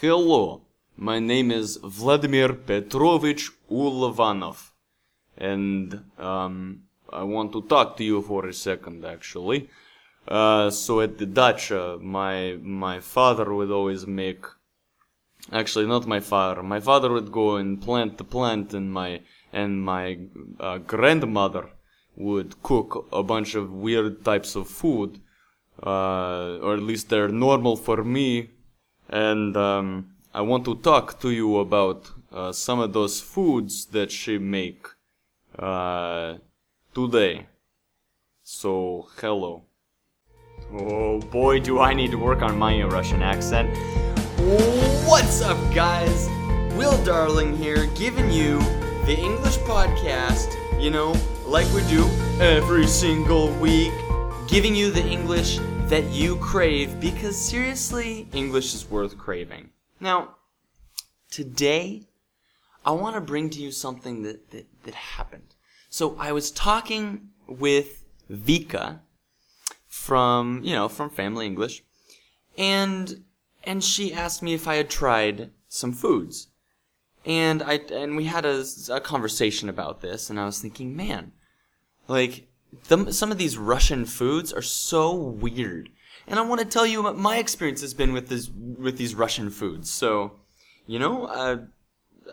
Hello, my name is Vladimir Petrovich Ulovanov, and um, I want to talk to you for a second, actually. Uh, so at the dacha, my my father would always make. Actually, not my father. My father would go and plant the plant, and my and my uh, grandmother would cook a bunch of weird types of food, uh, or at least they're normal for me. And um, I want to talk to you about uh, some of those foods that she make uh, today. So, hello. Oh boy, do I need to work on my Russian accent. What's up, guys? Will Darling here, giving you the English podcast, you know, like we do every single week, giving you the English that you crave because seriously, English is worth craving. Now, today, I want to bring to you something that, that, that happened. So I was talking with Vika from, you know, from Family English, and and she asked me if I had tried some foods. And I and we had a, a conversation about this, and I was thinking, man, like some of these Russian foods are so weird. And I want to tell you what my experience has been with this with these Russian foods. So, you know, uh,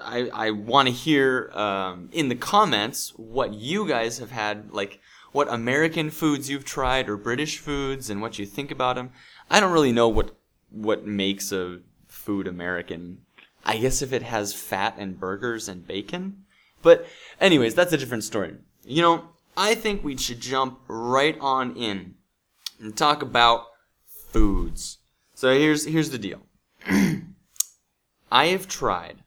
I I want to hear um, in the comments what you guys have had, like what American foods you've tried or British foods, and what you think about them. I don't really know what what makes a food American. I guess if it has fat and burgers and bacon. But anyways, that's a different story. You know, I think we should jump right on in and talk about foods. So here's here's the deal. I have tried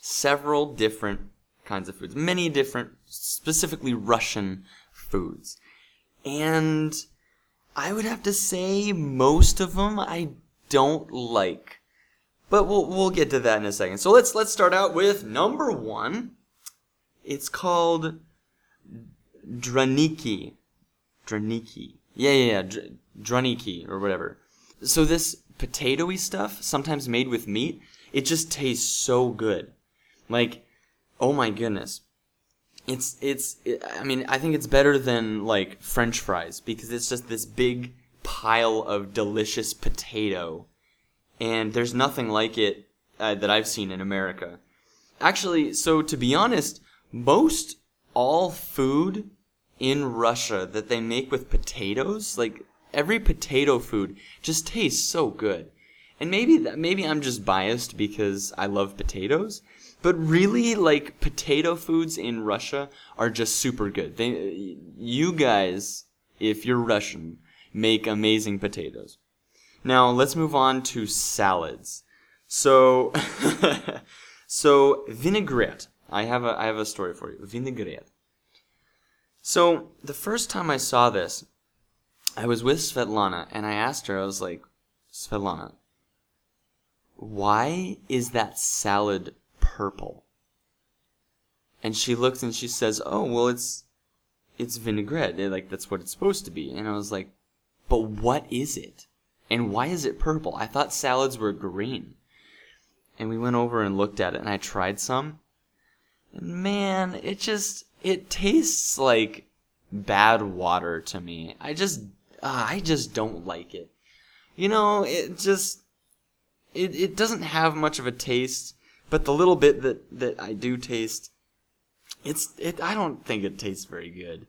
several different kinds of foods, many different specifically Russian foods. And I would have to say most of them I don't like. But we'll we'll get to that in a second. So let's let's start out with number 1. It's called draniki. Draniki. Yeah, yeah, yeah. Dr- draniki or whatever. So this potatoy stuff, sometimes made with meat, it just tastes so good. Like, oh my goodness. It's it's it, I mean, I think it's better than like french fries because it's just this big pile of delicious potato. And there's nothing like it uh, that I've seen in America. Actually, so to be honest, most all food in Russia that they make with potatoes, like every potato food just tastes so good. And maybe that, maybe I'm just biased because I love potatoes, but really like potato foods in Russia are just super good. They you guys, if you're Russian, make amazing potatoes. Now, let's move on to salads. So so vinaigrette. I have a I have a story for you. Vinaigrette. So the first time I saw this, I was with Svetlana and I asked her, I was like, Svetlana, why is that salad purple? And she looked and she says, Oh, well it's it's vinaigrette. Like that's what it's supposed to be. And I was like, But what is it? And why is it purple? I thought salads were green. And we went over and looked at it and I tried some. And man, it just it tastes like bad water to me. I just uh, I just don't like it. You know, it just it it doesn't have much of a taste, but the little bit that that I do taste it's it I don't think it tastes very good.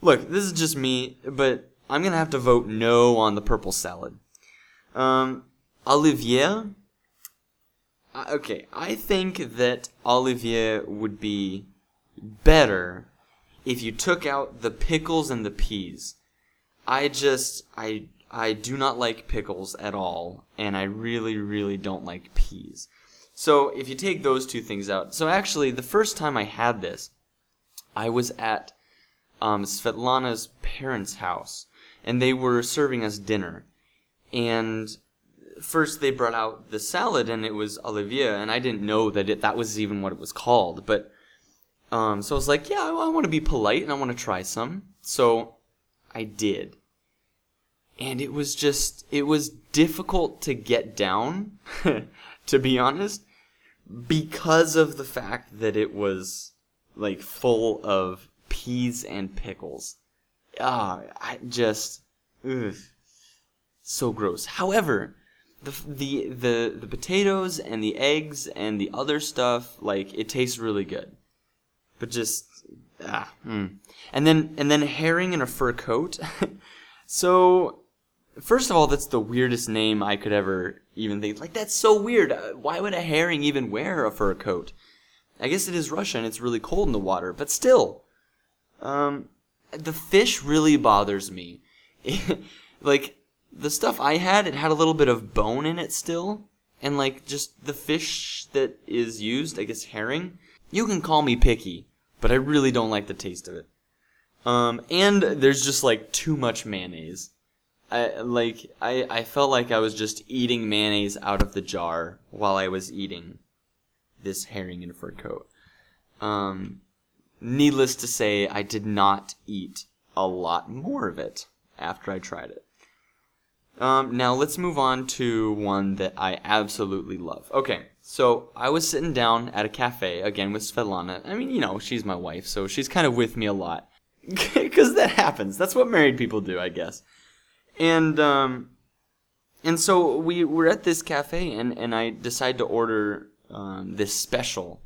Look, this is just me, but I'm to have to vote no on the purple salad. Um Olivier okay, I think that Olivier would be better if you took out the pickles and the peas. I just I I do not like pickles at all, and I really really don't like peas. So if you take those two things out, so actually the first time I had this, I was at um, Svetlana's parents' house, and they were serving us dinner, and first they brought out the salad and it was Olivier, and I didn't know that it that was even what it was called, but um, so I was like, yeah, I, I want to be polite and I want to try some. So I did. and it was just it was difficult to get down, to be honest, because of the fact that it was like full of peas and pickles. Ah, I just ugh, so gross. However, the the the the potatoes and the eggs and the other stuff like it tastes really good, but just ah, mm. and then and then herring in a fur coat. so first of all, that's the weirdest name I could ever even think. Like that's so weird. Uh, Why would a herring even wear a fur coat? I guess it is Russia and it's really cold in the water, but still, um, the fish really bothers me. like the stuff I had, it had a little bit of bone in it still. And like just the fish that is used, I guess herring. You can call me picky, but I really don't like the taste of it. Um, and there's just like too much mayonnaise. I like I, I felt like I was just eating mayonnaise out of the jar while I was eating this herring in a fur coat. Um, needless to say, I did not eat a lot more of it after I tried it. Um, now let's move on to one that I absolutely love. Okay, so I was sitting down at a cafe again with Svetlana. I mean, you know, she's my wife, so she's kind of with me a lot because that happens. That's what married people do, I guess. And um, and so we were at this cafe, and and I decided to order um, this special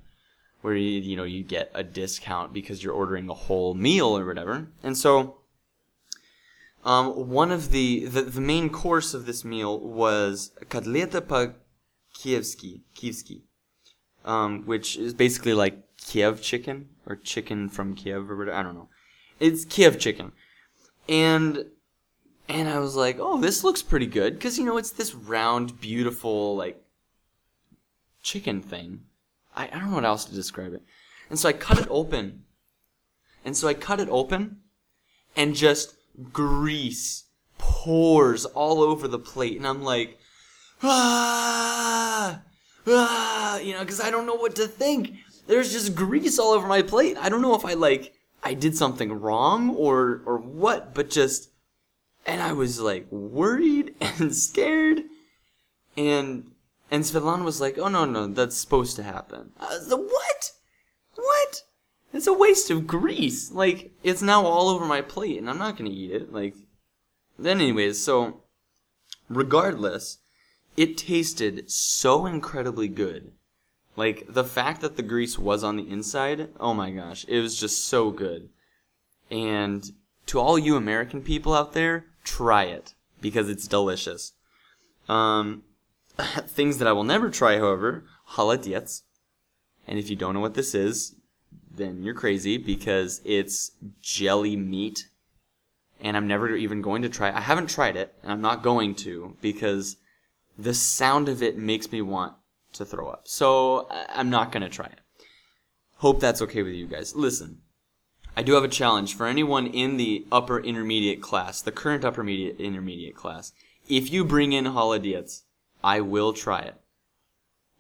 where you you know you get a discount because you're ordering a whole meal or whatever. And so um, one of the, the the main course of this meal was kotleta po kievski, kievski, um, which is basically like Kiev chicken or chicken from Kiev or whatever. I don't know. It's Kiev chicken, and and I was like, oh, this looks pretty good because you know it's this round, beautiful like chicken thing. I, I don't know what else to describe it. And so I cut it open. And so I cut it open and just grease pours all over the plate. And I'm like, ah, ah, you know, because I don't know what to think. There's just grease all over my plate. I don't know if I like, I did something wrong or, or what, but just, and I was like worried and scared. And and Svetlana was like, "Oh no, no, that's supposed to happen." "What? What? It's a waste of grease. Like it's now all over my plate, and I'm not gonna eat it." Like, then anyways, so regardless, it tasted so incredibly good. Like the fact that the grease was on the inside, oh my gosh, it was just so good. And to all you American people out there, try it because it's delicious. Um, Things that I will never try, however, holodets. And if you don't know what this is, then you're crazy because it's jelly meat. And I'm never even going to try I haven't tried it, and I'm not going to because the sound of it makes me want to throw up. So I'm not going to try it. Hope that's okay with you guys. Listen, I do have a challenge for anyone in the upper intermediate class, the current upper intermediate class. If you bring in holodets, I will try it.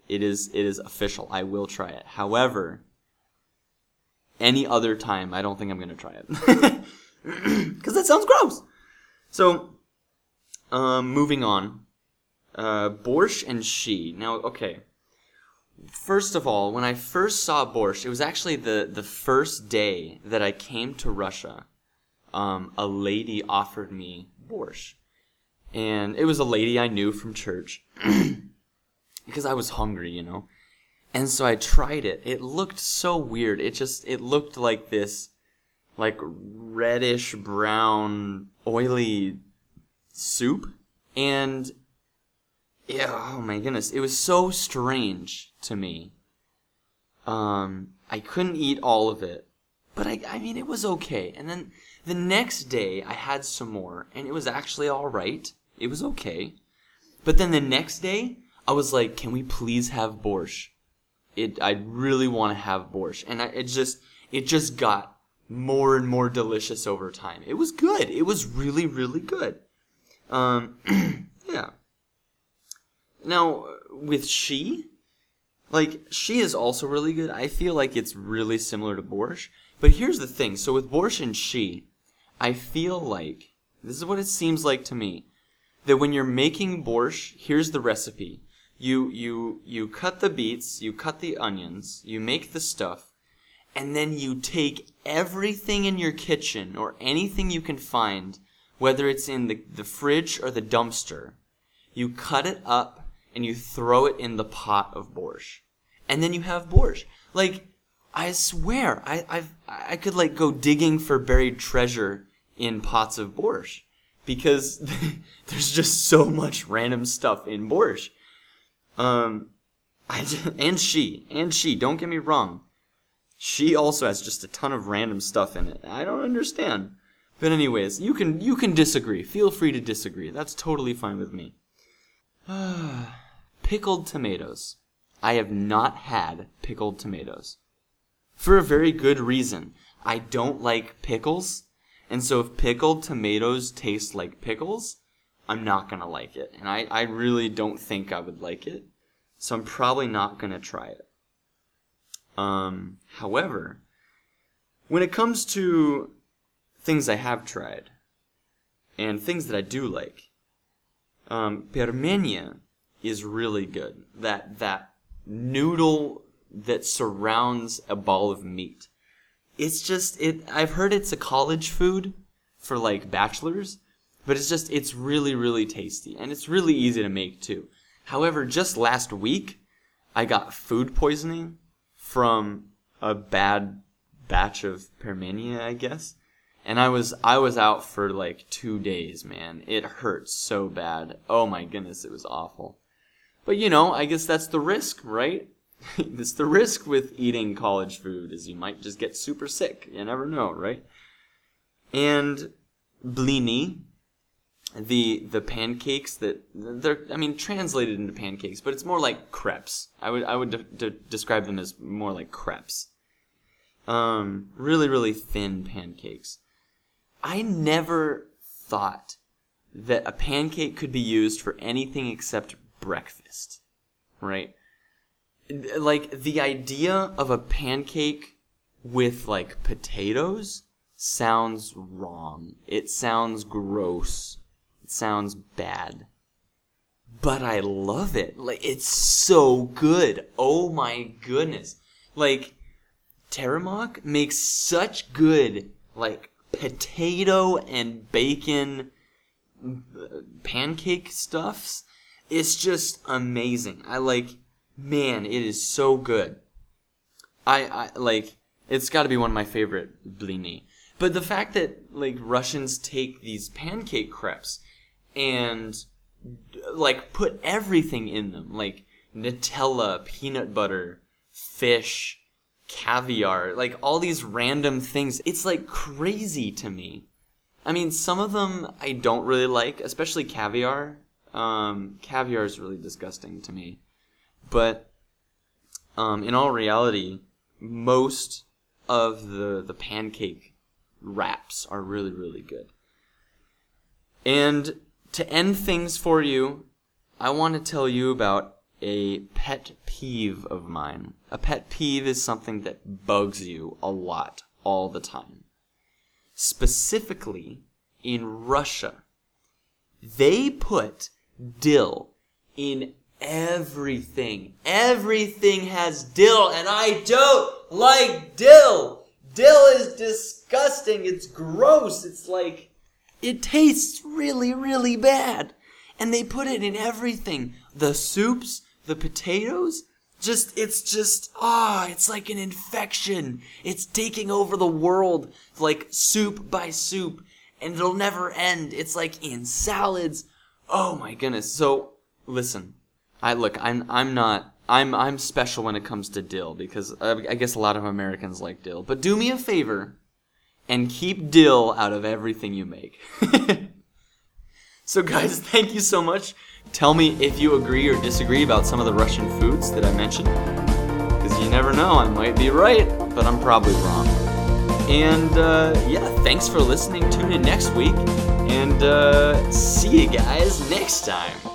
It is it is official. I will try it. However, any other time, I don't think I'm gonna try it because that sounds gross. So, um, moving on, uh, borscht and shchi. Now, okay. First of all, when I first saw borscht, it was actually the the first day that I came to Russia. Um, a lady offered me borscht and it was a lady I knew from church because I was hungry, you know. And so I tried it. It looked so weird. It just it looked like this like reddish brown oily soup and yeah, oh my goodness, it was so strange to me. Um I couldn't eat all of it, but I I mean it was okay. And then the next day I had some more and it was actually all right. It was okay. But then the next day, I was like, can we please have borscht? It, I really want to have borscht. And I, it just, it just got more and more delicious over time. It was good. It was really, really good. Um, yeah. Now, with shchi, like, shchi is also really good. I feel like it's really similar to borscht. But here's the thing. So with borscht and shchi, I feel like This is what it seems like to me. That when you're making borscht, here's the recipe. You you you cut the beets, you cut the onions, you make the stuff, and then you take everything in your kitchen or anything you can find, whether it's in the, the fridge or the dumpster, you cut it up and you throw it in the pot of borscht. And then you have borscht. Like, I swear, I, I've, I could like go digging for buried treasure in pots of borscht because there's just so much random stuff in borscht. Um, I and shchi and shchi. Don't get me wrong. Shchi also has just a ton of random stuff in it. I don't understand. But anyways, you can you can disagree. Feel free to disagree. That's totally fine with me. pickled tomatoes. I have not had pickled tomatoes. For a very good reason. I don't like pickles, and so if pickled tomatoes taste like pickles, I'm not gonna like it. And I, I really don't think I would like it. So I'm probably not gonna try it. Um, however, when it comes to things I have tried, and things that I do like, um, pelmeni is really good. That that noodle that surrounds a ball of meat. It's just it. I've heard it's a college food for like bachelors, but it's just it's really really tasty and it's really easy to make too. However, just last week I got food poisoning from a bad batch of pelmeni, I guess. And I was I was out for like 2 days, man. It hurt so bad. Oh my goodness, it was awful. But you know, I guess that's the risk, right? it's the risk with eating college food is you might just get super sick. You never know, right? And blini, the the pancakes that they're I mean translated into pancakes, but it's more like crepes. I would I would de- de- describe them as more like crepes. Um, really really thin pancakes. I never thought that a pancake could be used for anything except breakfast, right? Like the idea of a pancake with like potatoes sounds wrong. It sounds gross. It sounds bad. But I love it. Like it's so good. Oh my goodness. Like Teremok makes such good like potato and bacon uh, pancake stuffs it's just amazing. I like, man, it is so good. I, I like, it's got to be one of my favorite blini. But the fact that like Russians take these pancake crepes and like put everything in them, like Nutella, peanut butter, fish, caviar, like all these random things. It's like crazy to me. I mean, some of them I don't really like, especially caviar. Um, caviar is really disgusting to me. But um, in all reality, most of the, the pancake wraps are really, really good. And to end things for you, I want to tell you about a pet peeve of mine. A pet peeve is something that bugs you a lot, all the time. Specifically, in Russia, they put dill in everything. Everything has dill, and I don't like dill. Dill is disgusting. It's gross. It's like, it tastes really, really bad. And they put it in everything. The soups, the potatoes, just, it's just, ah, oh, it's like an infection. It's taking over the world, like soup by soup, and it'll never end. It's like in salads, Oh my goodness. So listen, I look. I'm I'm not. I'm I'm special when it comes to dill because I, I guess a lot of Americans like dill. But do me a favor and keep dill out of everything you make. so guys, thank you so much. Tell me if you agree or disagree about some of the Russian foods that I mentioned. Because you never know, I might be right, but I'm probably wrong. And uh, yeah, thanks for listening. Tune in next week and uh, see you guys next time.